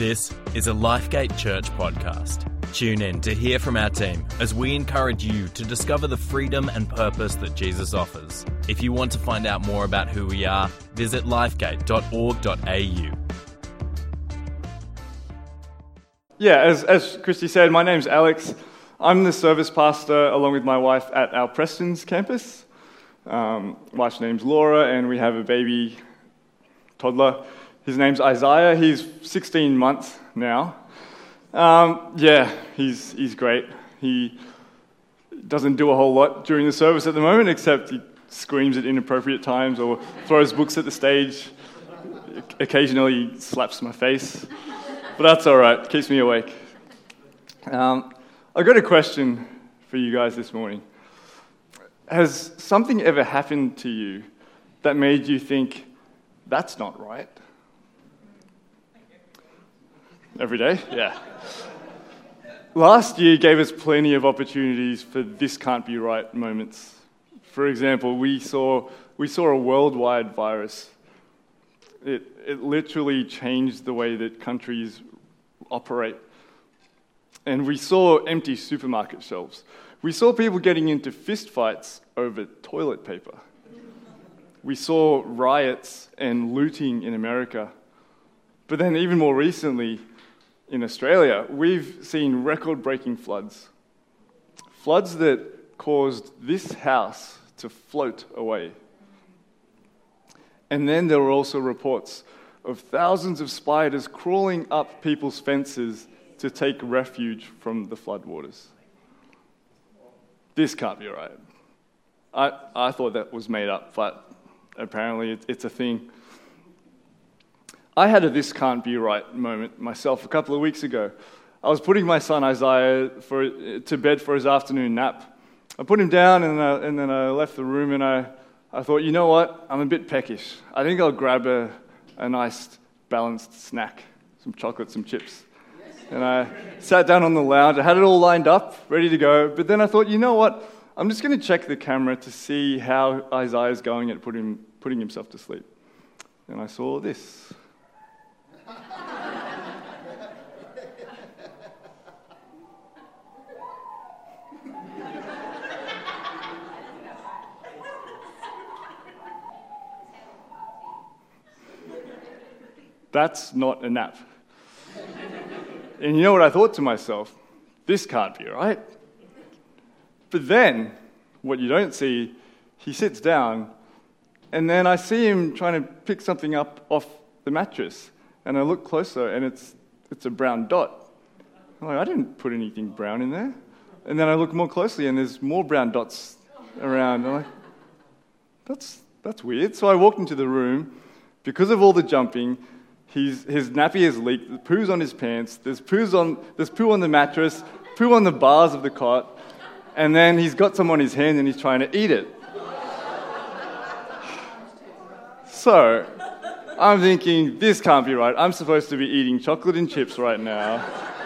This is a Lifegate Church podcast. Tune in to hear from our team as we encourage you to discover the freedom and purpose that Jesus offers. If you want to find out more about who we are, visit lifegate.org.au. Yeah, as, as Christy said, my name's Alex. I'm the service pastor along with my wife at our Prestons campus. Um, wife's name's Laura, and we have a baby toddler. His name's Isaiah. He's 16 months now. Um, yeah, he's, he's great. He doesn't do a whole lot during the service at the moment, except he screams at inappropriate times or throws books at the stage. Occasionally, he slaps my face. But that's all right, keeps me awake. Um, I've got a question for you guys this morning. Has something ever happened to you that made you think, that's not right? Every day? Yeah. Last year gave us plenty of opportunities for this can't be right moments. For example, we saw, we saw a worldwide virus. It, it literally changed the way that countries operate. And we saw empty supermarket shelves. We saw people getting into fistfights over toilet paper. We saw riots and looting in America. But then, even more recently, in Australia, we've seen record breaking floods. Floods that caused this house to float away. And then there were also reports of thousands of spiders crawling up people's fences to take refuge from the floodwaters. This can't be right. I, I thought that was made up, but apparently it, it's a thing. I had a this can't be right moment myself a couple of weeks ago. I was putting my son Isaiah for, to bed for his afternoon nap. I put him down and, I, and then I left the room and I, I thought, you know what? I'm a bit peckish. I think I'll grab a, a nice balanced snack, some chocolate, some chips. And I sat down on the lounge. I had it all lined up, ready to go. But then I thought, you know what? I'm just going to check the camera to see how Isaiah's going at putting, putting himself to sleep. And I saw this. That's not a nap. and you know what I thought to myself? This can't be right. But then, what you don't see, he sits down, and then I see him trying to pick something up off the mattress. And I look closer, and it's, it's a brown dot. I'm like, I didn't put anything brown in there. And then I look more closely, and there's more brown dots around. I'm like, that's, that's weird. So I walked into the room. Because of all the jumping, He's, his nappy has leaked. There's poo's on his pants. There's, poo's on, there's poo on the mattress, poo on the bars of the cot. And then he's got some on his hand and he's trying to eat it. So, I'm thinking, this can't be right. I'm supposed to be eating chocolate and chips right now.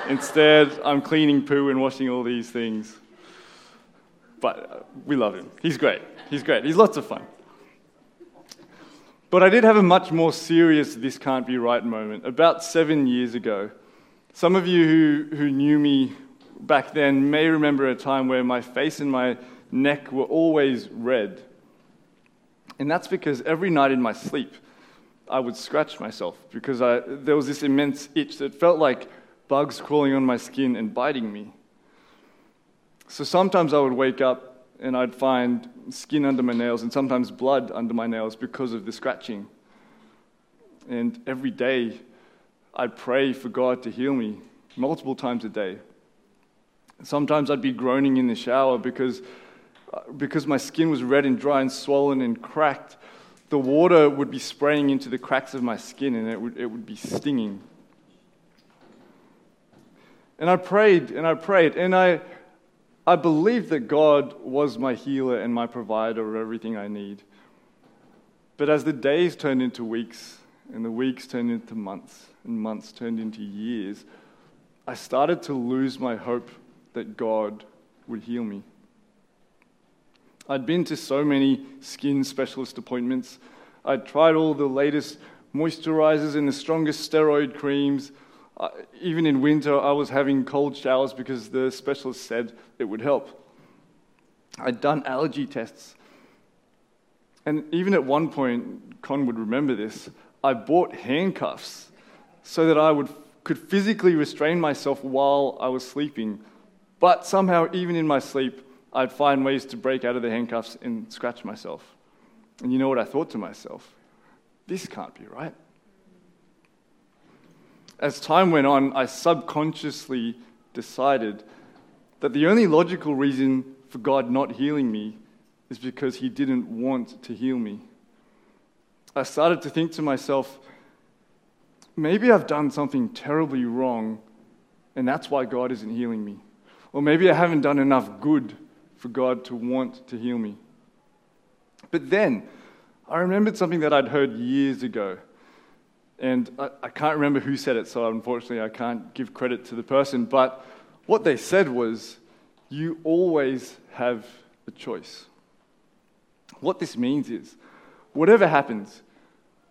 Instead, I'm cleaning poo and washing all these things. But uh, we love him. He's great. He's great. He's lots of fun. But I did have a much more serious this can't be right moment about seven years ago. Some of you who, who knew me back then may remember a time where my face and my neck were always red. And that's because every night in my sleep, I would scratch myself because I, there was this immense itch that felt like bugs crawling on my skin and biting me. So sometimes I would wake up and I'd find skin under my nails and sometimes blood under my nails because of the scratching. And every day, I'd pray for God to heal me multiple times a day. Sometimes I'd be groaning in the shower because, uh, because my skin was red and dry and swollen and cracked. The water would be spraying into the cracks of my skin and it would, it would be stinging. And I prayed and I prayed and I, I believed that God was my healer and my provider of everything I need. But as the days turned into weeks, and the weeks turned into months, and months turned into years, I started to lose my hope that God would heal me. I'd been to so many skin specialist appointments. I'd tried all the latest moisturizers and the strongest steroid creams. Uh, even in winter, I was having cold showers because the specialist said it would help. I'd done allergy tests. And even at one point, Con would remember this, I bought handcuffs so that I would, could physically restrain myself while I was sleeping. But somehow, even in my sleep, I'd find ways to break out of the handcuffs and scratch myself. And you know what I thought to myself? This can't be right. As time went on, I subconsciously decided that the only logical reason for God not healing me is because He didn't want to heal me. I started to think to myself, maybe I've done something terribly wrong, and that's why God isn't healing me. Or maybe I haven't done enough good for God to want to heal me. But then, I remembered something that I'd heard years ago. And I, I, can't remember who said it, so unfortunately I can't give credit to the person. But what they said was, you always have a choice. What this means is, whatever happens,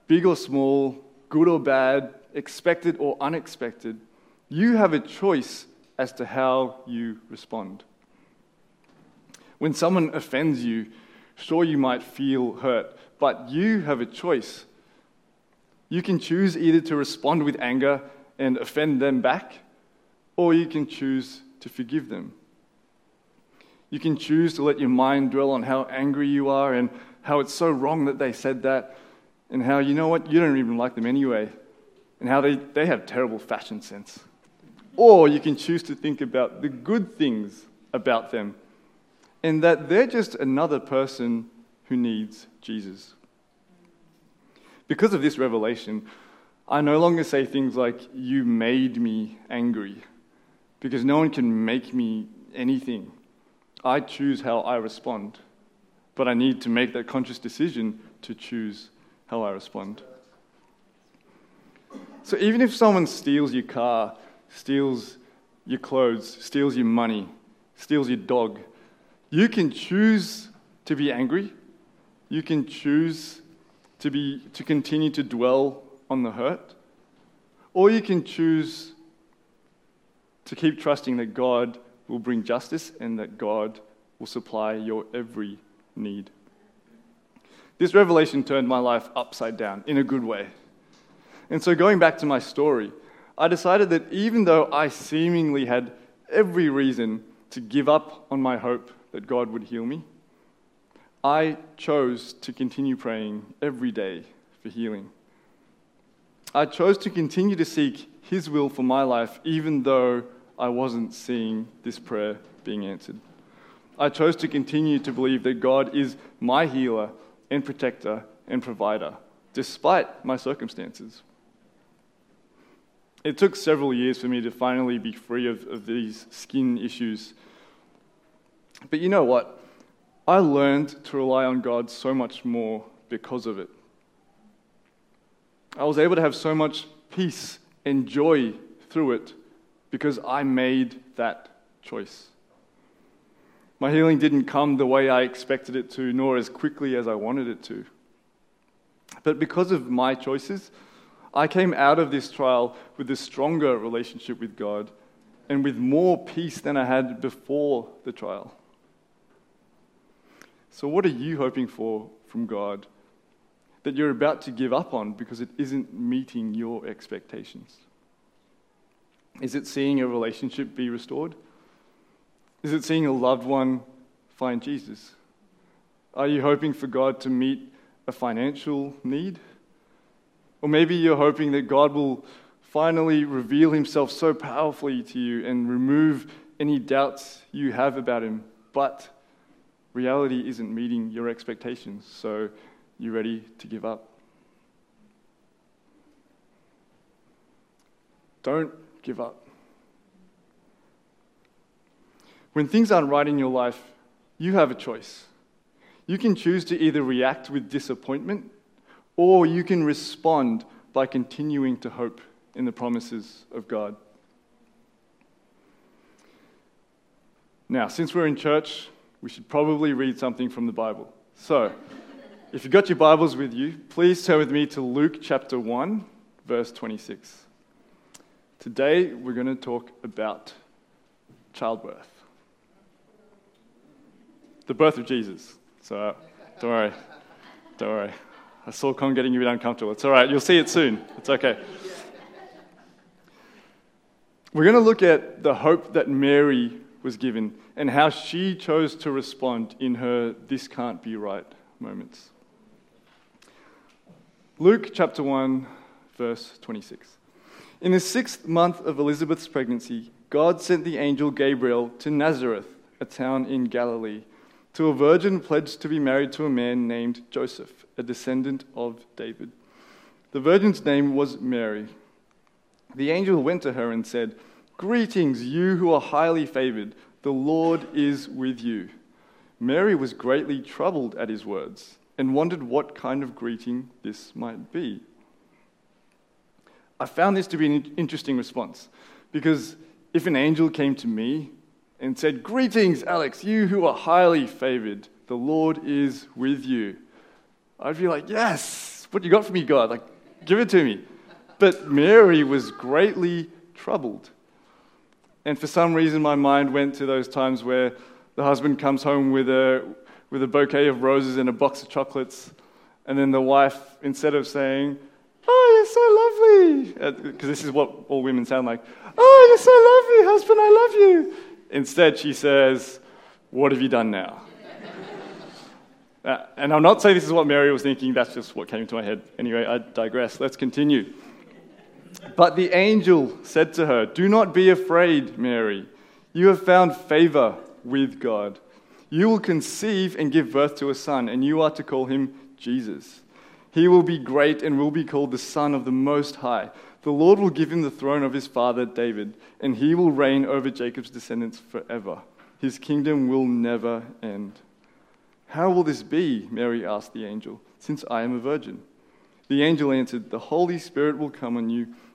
big or small, good or bad, expected or unexpected, you have a choice as to how you respond. When someone offends you, sure you might feel hurt, but you have a choice. You can choose either to respond with anger and offend them back, or you can choose to forgive them. You can choose to let your mind dwell on how angry you are and how it's so wrong that they said that, and how, you know what, you don't even like them anyway, and how they, they have terrible fashion sense. Or you can choose to think about the good things about them and that they're just another person who needs Jesus. Because of this revelation, I no longer say things like, You made me angry, because no one can make me anything. I choose how I respond, but I need to make that conscious decision to choose how I respond. So even if someone steals your car, steals your clothes, steals your money, steals your dog, you can choose to be angry. You can choose to, be, to continue to dwell on the hurt. Or you can choose to keep trusting that God will bring justice and that God will supply your every need. This revelation turned my life upside down in a good way. And so, going back to my story, I decided that even though I seemingly had every reason to give up on my hope that God would heal me, I chose to continue praying every day for healing. I chose to continue to seek His will for my life, even though I wasn't seeing this prayer being answered. I chose to continue to believe that God is my healer and protector and provider, despite my circumstances. It took several years for me to finally be free of, of these skin issues but you know what? I learned to rely on God so much more because of it. I was able to have so much peace and joy through it because I made that choice. My healing didn't come the way I expected it to, nor as quickly as I wanted it to. But because of my choices, I came out of this trial with a stronger relationship with God and with more peace than I had before the trial. So, what are you hoping for from God that you're about to give up on because it isn't meeting your expectations? Is it seeing a relationship be restored? Is it seeing a loved one find Jesus? Are you hoping for God to meet a financial need? Or maybe you're hoping that God will finally reveal himself so powerfully to you and remove any doubts you have about him. But reality isn't meeting your expectations, so you're ready to give up. Don't give up. When things aren't right in your life, you have a choice. You can choose to either react with disappointment or you can respond by continuing to hope in the promises of God. Now, since we're in church, we should probably read something from the Bible. So, if you've got your Bibles with you, please turn with me to Luke chapter 1, verse 26. Today, we're going to talk about childbirth. The birth of Jesus. So, don't worry. Don't worry. I saw Con getting a bit uncomfortable. It's all right. You'll see it soon. It's okay. We're going to look at the hope that Mary was given and how she chose to respond in her this can't be right moments. Luke chapter 1, verse 26. In the sixth month of Elizabeth's pregnancy, God sent the angel Gabriel to Nazareth, a town in Galilee, to a virgin pledged to be married to a man named Joseph, a descendant of David. The virgin's name was Mary. The angel went to her and said, Greetings, you who are highly favored. The Lord is with you. Mary was greatly troubled at his words and wondered what kind of greeting this might be. I found this to be an interesting response because if an angel came to me and said, Greetings, Alex, you who are highly favored, the Lord is with you, I'd be like, Yes, what you got for me, God? Like, give it to me. But Mary was greatly troubled. And for some reason, my mind went to those times where the husband comes home with a, with a bouquet of roses and a box of chocolates, and then the wife, instead of saying, Oh, you're so lovely, because uh, this is what all women sound like, Oh, you're so lovely, husband, I love you. Instead, she says, What have you done now? uh, and I'll not say this is what Mary was thinking, that's just what came into my head. Anyway, I digress. Let's continue. But the angel said to her, Do not be afraid, Mary. You have found favor with God. You will conceive and give birth to a son, and you are to call him Jesus. He will be great and will be called the Son of the Most High. The Lord will give him the throne of his father David, and he will reign over Jacob's descendants forever. His kingdom will never end. How will this be? Mary asked the angel, since I am a virgin. The angel answered, The Holy Spirit will come on you,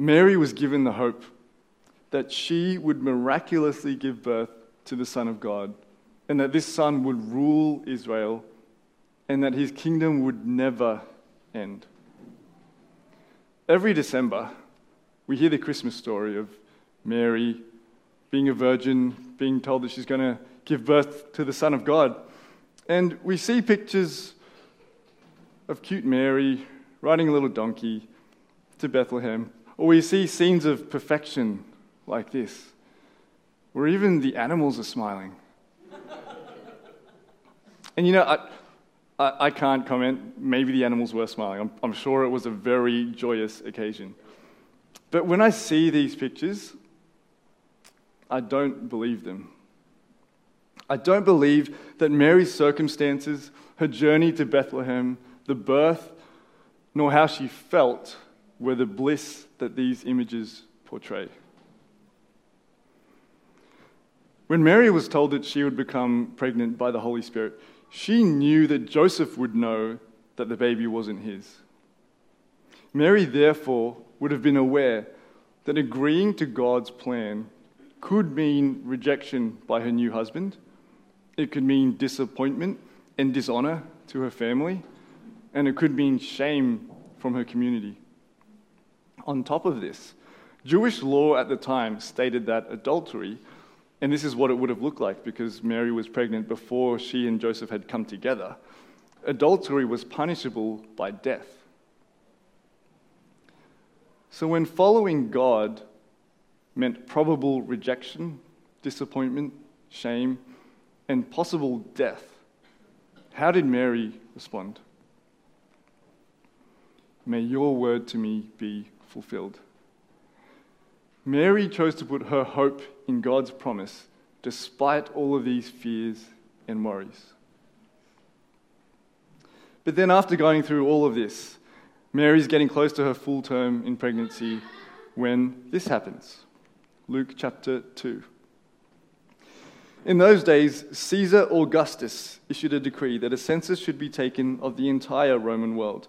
Mary was given the hope that she would miraculously give birth to the Son of God, and that this Son would rule Israel, and that his kingdom would never end. Every December, we hear the Christmas story of Mary being a virgin, being told that she's going to give birth to the Son of God. And we see pictures of cute Mary riding a little donkey to Bethlehem. Or we see scenes of perfection like this, where even the animals are smiling. and you know, I, I, I, can't comment. Maybe the animals were smiling. I'm, I'm sure it was a very joyous occasion. But when I see these pictures, I don't believe them. I don't believe that Mary's circumstances, her journey to Bethlehem, the birth, nor how she felt were the bliss that these images portray. When Mary was told that she would become pregnant by the Holy Spirit, she knew that Joseph would know that the baby wasn't his. Mary, therefore, would have been aware that agreeing to God's plan could mean rejection by her new husband, it could mean disappointment and dishonor to her family, and it could mean shame from her community. On top of this, Jewish law at the time stated that adultery, and this is what it would have looked like because Mary was pregnant before she and Joseph had come together, adultery was punishable by death. So when following God meant probable rejection, disappointment, shame, and possible death, how did Mary respond? May your word to me be fulfilled. Mary chose to put her hope in God's promise despite all of these fears and worries. But then, after going through all of this, Mary's getting close to her full term in pregnancy when this happens. Luke chapter 2. In those days, Caesar Augustus issued a decree that a census should be taken of the entire Roman world.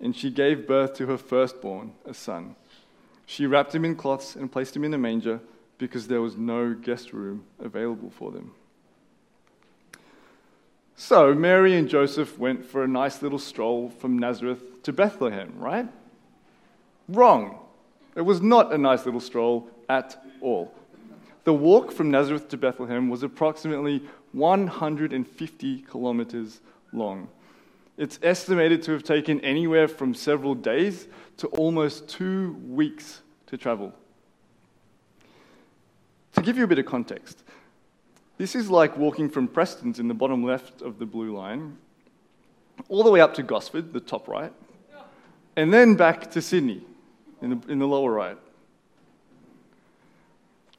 and she gave birth to her firstborn, a son. She wrapped him in cloths and placed him in a manger because there was no guest room available for them. So Mary and Joseph went for a nice little stroll from Nazareth to Bethlehem, right? Wrong. It was not a nice little stroll at all. The walk from Nazareth to Bethlehem was approximately 150 kilometers long. It's estimated to have taken anywhere from several days to almost two weeks to travel. To give you a bit of context, this is like walking from Prestons in the bottom left of the blue line, all the way up to Gosford, the top right, and then back to Sydney in the, in the lower right.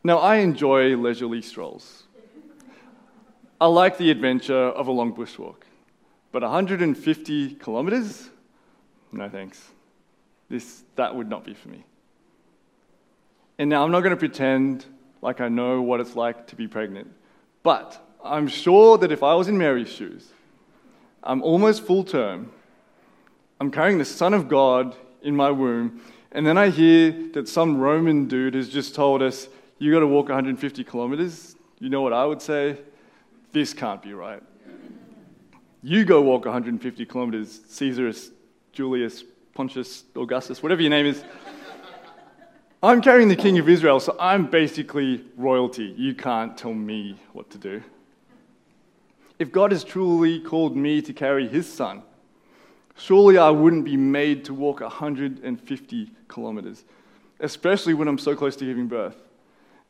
Now, I enjoy leisurely strolls. I like the adventure of a long bushwalk, but 150 kilometres? No thanks. This, that would not be for me. And now I'm not going to pretend like I know what it's like to be pregnant. But I'm sure that if I was in Mary's shoes, I'm almost full term, I'm carrying the Son of God in my womb, and then I hear that some Roman dude has just told us, you got to walk 150 kilometers. You know what I would say? This can't be right. You go walk 150 kilometers, Caesar, Julius, Pontius, Augustus, whatever your name is. I'm carrying the king of Israel, so I'm basically royalty. You can't tell me what to do. If God has truly called me to carry his son, surely I wouldn't be made to walk 150 kilometers, especially when I'm so close to giving birth.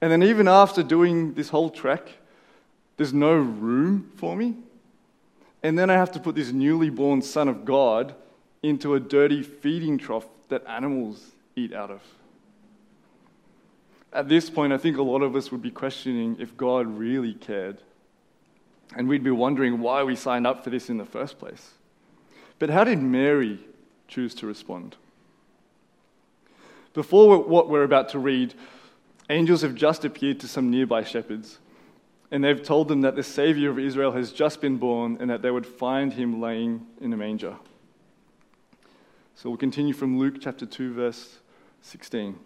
And then, even after doing this whole trek, there's no room for me. And then I have to put this newly born son of God into a dirty feeding trough that animals eat out of. At this point, I think a lot of us would be questioning if God really cared. And we'd be wondering why we signed up for this in the first place. But how did Mary choose to respond? Before what we're about to read, angels have just appeared to some nearby shepherds, and they've told them that the Savior of Israel has just been born and that they would find him laying in a manger. So we'll continue from Luke chapter 2, verse 16.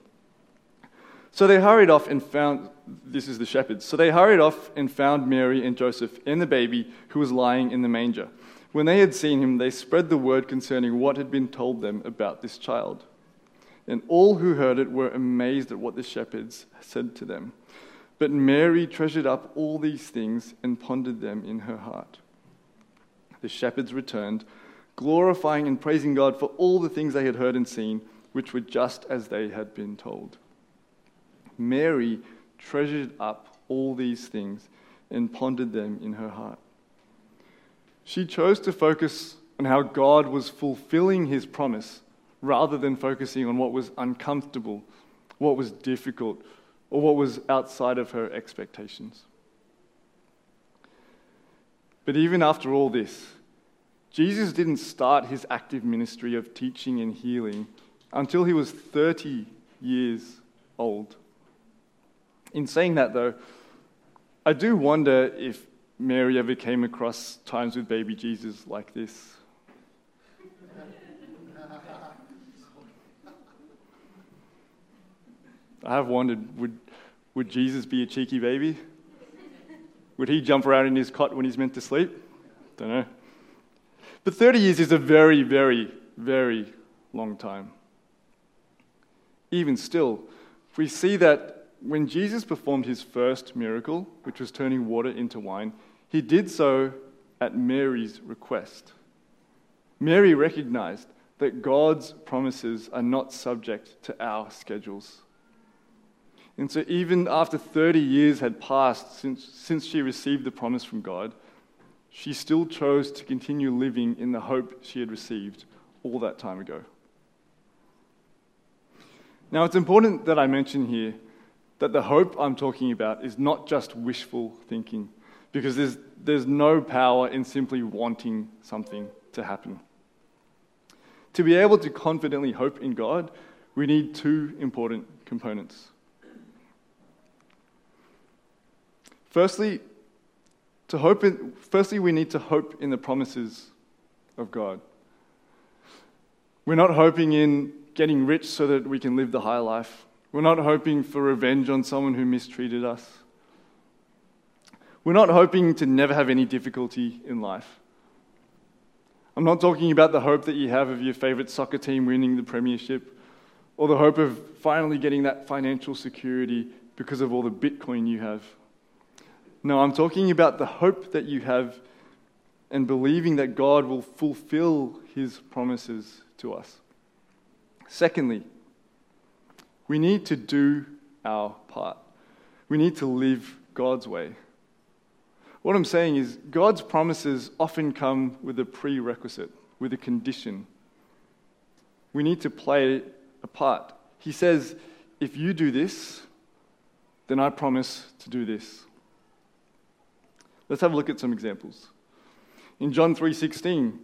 So they hurried off and found, this is the shepherds. So they hurried off and found Mary and Joseph and the baby who was lying in the manger. When they had seen him, they spread the word concerning what had been told them about this child. And all who heard it were amazed at what the shepherds said to them. But Mary treasured up all these things and pondered them in her heart. The shepherds returned, glorifying and praising God for all the things they had heard and seen, which were just as they had been told. Mary treasured up all these things and pondered them in her heart. She chose to focus on how God was fulfilling his promise rather than focusing on what was uncomfortable, what was difficult, or what was outside of her expectations. But even after all this, Jesus didn't start his active ministry of teaching and healing until he was 30 years old. In saying that, though, I do wonder if Mary ever came across times with baby Jesus like this. I have wondered would, would Jesus be a cheeky baby? Would he jump around in his cot when he's meant to sleep? Don't know. But 30 years is a very, very, very long time. Even still, we see that when Jesus performed his first miracle, which was turning water into wine, he did so at Mary's request. Mary recognized that God's promises are not subject to our schedules. And so, even after 30 years had passed since, since she received the promise from God, she still chose to continue living in the hope she had received all that time ago. Now, it's important that I mention here that the hope I'm talking about is not just wishful thinking, because there's, there's no power in simply wanting something to happen. To be able to confidently hope in God, we need two important components. Firstly, to hope in, firstly, we need to hope in the promises of God. We're not hoping in getting rich so that we can live the high life. We're not hoping for revenge on someone who mistreated us. We're not hoping to never have any difficulty in life. I'm not talking about the hope that you have of your favorite soccer team winning the premiership or the hope of finally getting that financial security because of all the Bitcoin you have. No, I'm talking about the hope that you have and believing that God will fulfill his promises to us. Secondly, we need to do our part. We need to live God's way. What I'm saying is, God's promises often come with a prerequisite, with a condition. We need to play a part. He says, if you do this, then I promise to do this. Let's have a look at some examples. In John 3:16,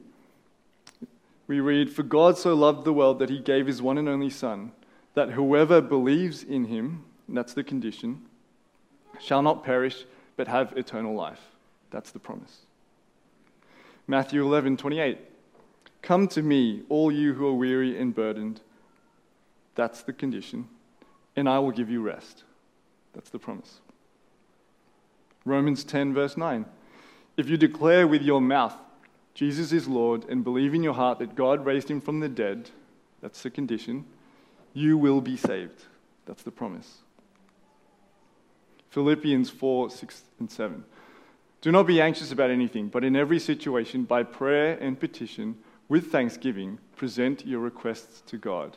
we read, "For God so loved the world that he gave his one and only son, that whoever believes in him, that's the condition, shall not perish but have eternal life." That's the promise. Matthew 11:28, "Come to me, all you who are weary and burdened." That's the condition, and I will give you rest. That's the promise. Romans 10, verse 9. If you declare with your mouth Jesus is Lord and believe in your heart that God raised him from the dead, that's the condition, you will be saved. That's the promise. Philippians 4, 6, and 7. Do not be anxious about anything, but in every situation, by prayer and petition, with thanksgiving, present your requests to God.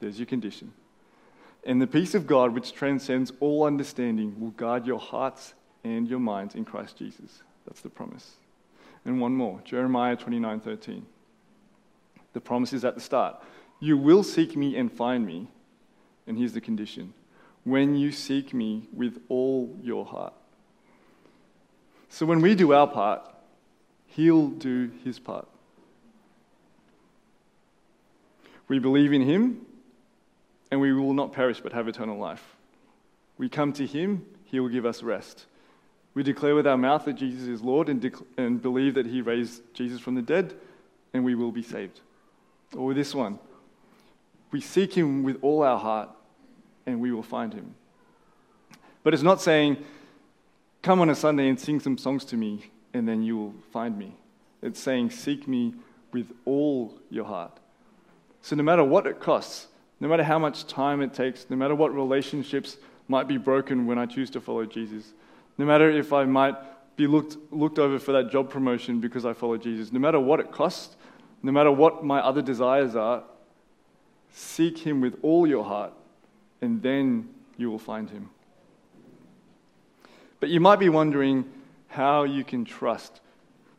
There's your condition. And the peace of God, which transcends all understanding, will guard your hearts and your minds in Christ Jesus. That's the promise. And one more, Jeremiah 29:13. The promise is at the start. You will seek me and find me. And here's the condition. When you seek me with all your heart. So when we do our part, he'll do his part. We believe in him, and we will not perish but have eternal life. We come to him, he will give us rest. We declare with our mouth that Jesus is Lord and, dec- and believe that He raised Jesus from the dead, and we will be saved. Or with this one, we seek Him with all our heart, and we will find Him. But it's not saying, come on a Sunday and sing some songs to me, and then you will find me. It's saying, seek me with all your heart. So no matter what it costs, no matter how much time it takes, no matter what relationships might be broken when I choose to follow Jesus, no matter if I might be looked, looked over for that job promotion because I follow Jesus, no matter what it costs, no matter what my other desires are, seek Him with all your heart, and then you will find Him. But you might be wondering how you can trust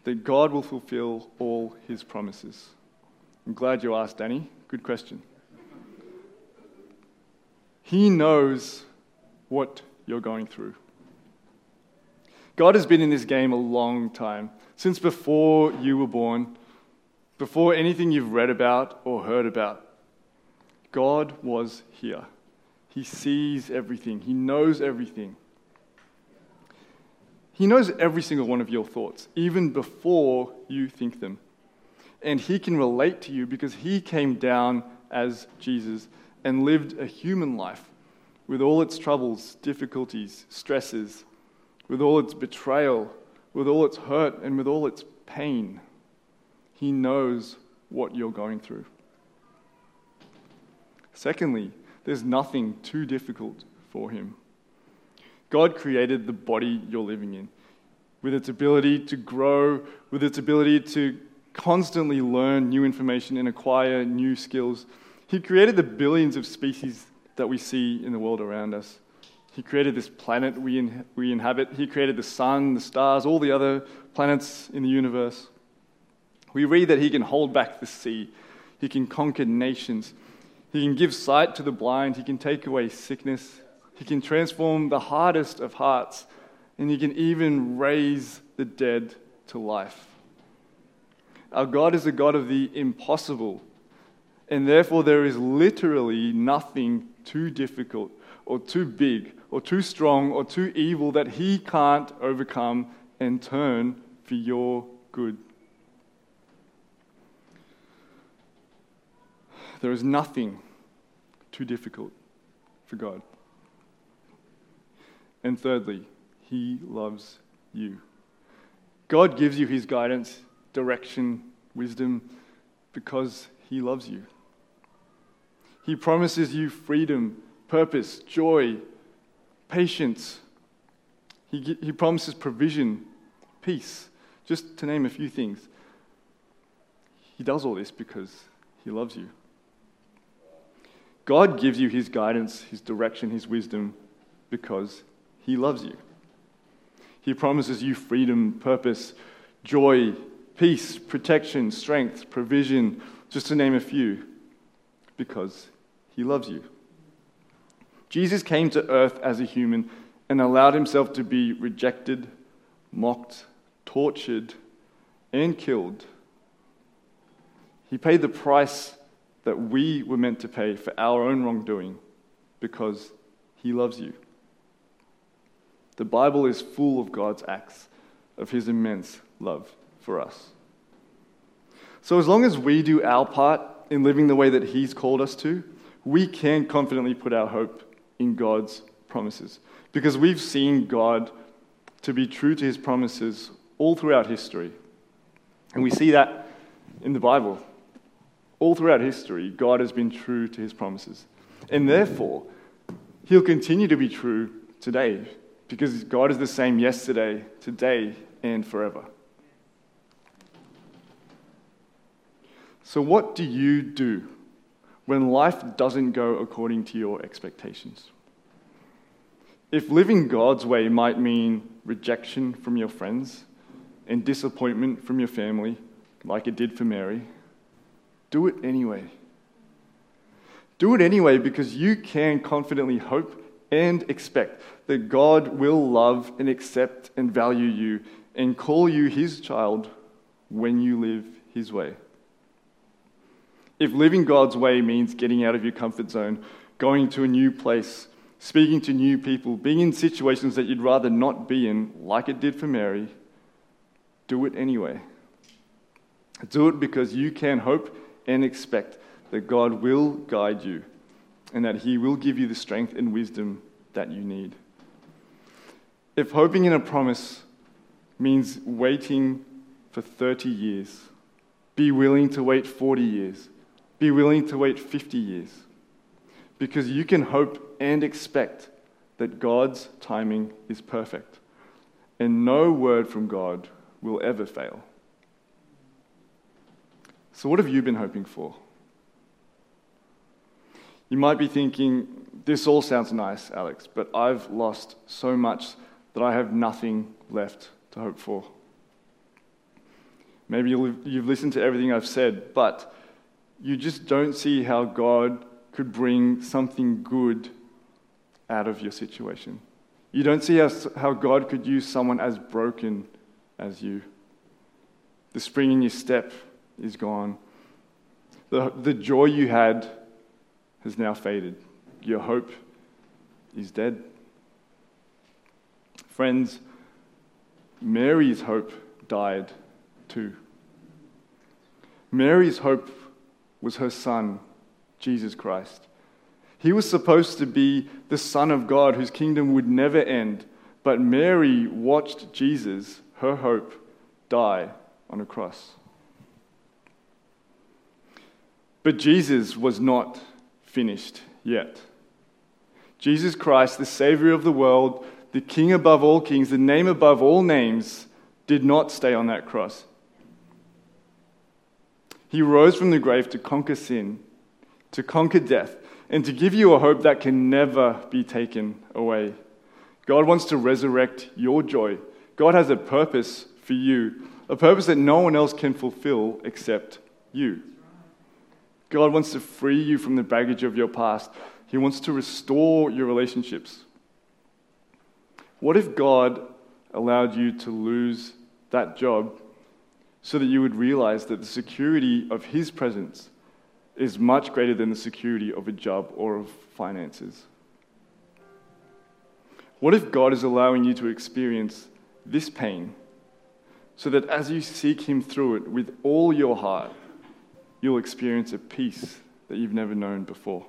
that God will fulfill all His promises. I'm glad you asked, Danny. Good question. He knows what you're going through. God has been in this game a long time, since before you were born, before anything you've read about or heard about. God was here. He sees everything, He knows everything. He knows every single one of your thoughts, even before you think them. And He can relate to you because He came down as Jesus and lived a human life with all its troubles, difficulties, stresses, with all its betrayal, with all its hurt, and with all its pain. He knows what you're going through. Secondly, there's nothing too difficult for him. God created the body you're living in with its ability to grow, with its ability to constantly learn new information and acquire new skills. He created the billions of species that we see in the world around us. He created this planet we, in, we inhabit. He created the sun, the stars, all the other planets in the universe. We read that He can hold back the sea, He can conquer nations, He can give sight to the blind, He can take away sickness, He can transform the hardest of hearts, and He can even raise the dead to life. Our God is a God of the impossible, and therefore there is literally nothing too difficult or too big or too strong or too evil that he can't overcome and turn for your good. There is nothing too difficult for God. And thirdly, he loves you. God gives you his guidance, direction, wisdom because he loves you. He promises you freedom purpose, joy, patience. He, he promises provision, peace, just to name a few things. He does all this because he loves you. God gives you his guidance, his direction, his wisdom because he loves you. He promises you freedom, purpose, joy, peace, protection, strength, provision, just to name a few, because he loves you. Jesus came to earth as a human and allowed himself to be rejected, mocked, tortured, and killed. He paid the price that we were meant to pay for our own wrongdoing because he loves you. The Bible is full of God's acts of his immense love for us. So, as long as we do our part in living the way that he's called us to, we can confidently put our hope in God's promises. Because we've seen God to be true to his promises all throughout history. And we see that in the Bible. All throughout history, God has been true to his promises. And therefore, he'll continue to be true today because God is the same yesterday, today, and forever. So, what do you do when life doesn't go according to your expectations. If living God's way might mean rejection from your friends and disappointment from your family, like it did for Mary, do it anyway. Do it anyway because you can confidently hope and expect that God will love and accept and value you and call you his child when you live his way. If living God's way means getting out of your comfort zone, going to a new place, speaking to new people, being in situations that you'd rather not be in, like it did for Mary, do it anyway. Do it because you can hope and expect that God will guide you and that He will give you the strength and wisdom that you need. If hoping in a promise means waiting for 30 years, be willing to wait 40 years be willing to wait 50 years because you can hope and expect that God's timing is perfect and no word from God will ever fail. So, what have you been hoping for? You might be thinking, this all sounds nice, Alex, but I've lost so much that I have nothing left to hope for. Maybe you've listened to everything I've said, but you just don't see how God could bring something good out of your situation. You don't see how, how God could use someone as broken as you. The spring in your step is gone. The, the joy you had has now faded. Your hope is dead. Friends, Mary's hope died too. Mary's hope was her son, Jesus Christ. He was supposed to be the Son of God whose kingdom would never end, but Mary watched Jesus, her hope, die on a cross. But Jesus was not finished yet. Jesus Christ, the Savior of the world, the King above all kings, the name above all names, did not stay on that cross. He rose from the grave to conquer sin, to conquer death, and to give you a hope that can never be taken away God wants to resurrect your joy. God has a purpose for you, a purpose that no one else can fulfill except you. God wants to free you from the baggage of your past. He wants to restore your relationships. What if God allowed you to lose that job so that you would realize that the security of His presence is much greater than the security of a job or of finances? What if God is allowing you to experience this pain so that as you seek Him through it with all your heart, you'll experience a peace that you've never known before?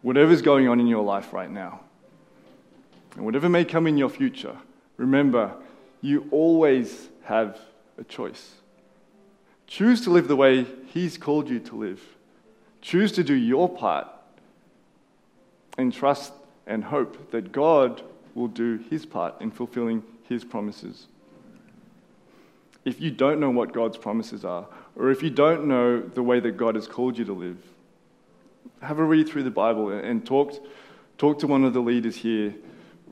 Whatever's going on in your life right now, and whatever may come in your future, remember, you always have a choice. Choose to live the way He's called you to live. Choose to do your part and trust and hope that God will do His part in fulfilling His promises. If you don't know what God's promises are, or if you don't know the way that God has called you to live, have a read through the Bible and talk, talk to one of the leaders here.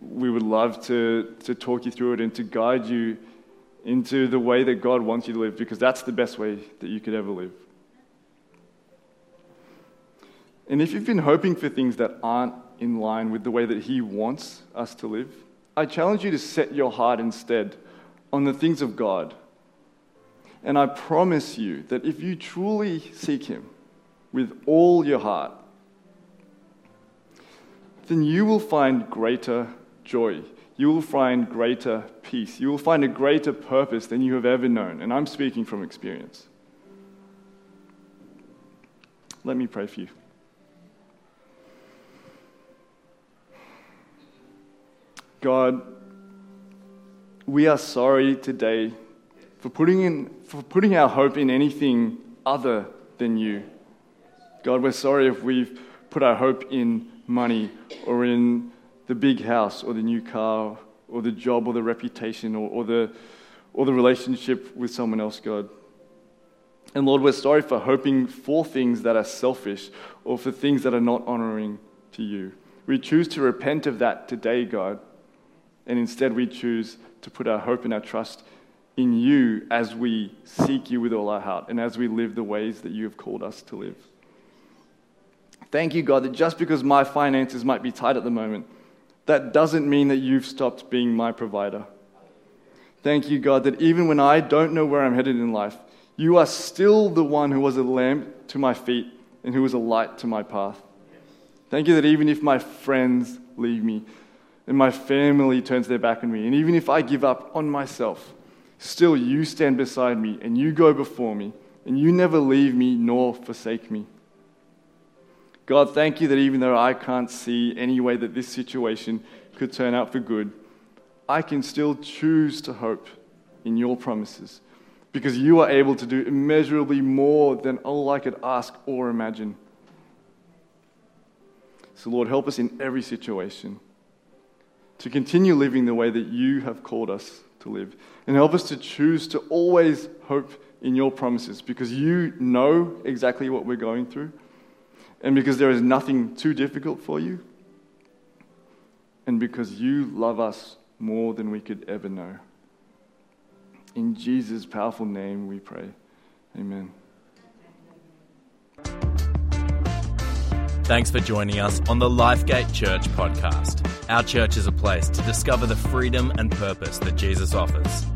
We would love to, to talk you through it and to guide you into the way that God wants you to live because that's the best way that you could ever live. And if you've been hoping for things that aren't in line with the way that He wants us to live, I challenge you to set your heart instead on the things of God. And I promise you that if you truly seek Him with all your heart, then you will find greater joy. You will find greater peace. You will find a greater purpose than you have ever known. And I'm speaking from experience. Let me pray for you. God, we are sorry today for putting, in, for putting our hope in anything other than you. God, we're sorry if we've put our hope in money or in the big house or the new car or the job or the reputation or, or, the, or the relationship with someone else, God. And Lord, we're sorry for hoping for things that are selfish or for things that are not honoring to you. We choose to repent of that today, God. And instead, we choose to put our hope and our trust in you as we seek you with all our heart and as we live the ways that you have called us to live. Thank you, God, that just because my finances might be tight at the moment, that doesn't mean that you've stopped being my provider. Thank you, God, that even when I don't know where I'm headed in life, you are still the one who was a lamp to my feet and who was a light to my path. Thank you that even if my friends leave me and my family turns their back on me, and even if I give up on myself, still you stand beside me and you go before me and you never leave me nor forsake me. God, thank you that even though I can't see any way that this situation could turn out for good, I can still choose to hope in your promises because you are able to do immeasurably more than all I could ask or imagine. So, Lord, help us in every situation to continue living the way that you have called us to live. And help us to choose to always hope in your promises because you know exactly what we're going through and because there is nothing too difficult for you, and because you love us more than we could ever know. In Jesus' powerful name we pray. Amen. Thanks for joining us on the Lifegate Church podcast. Our church is a place to discover the freedom and purpose that Jesus offers.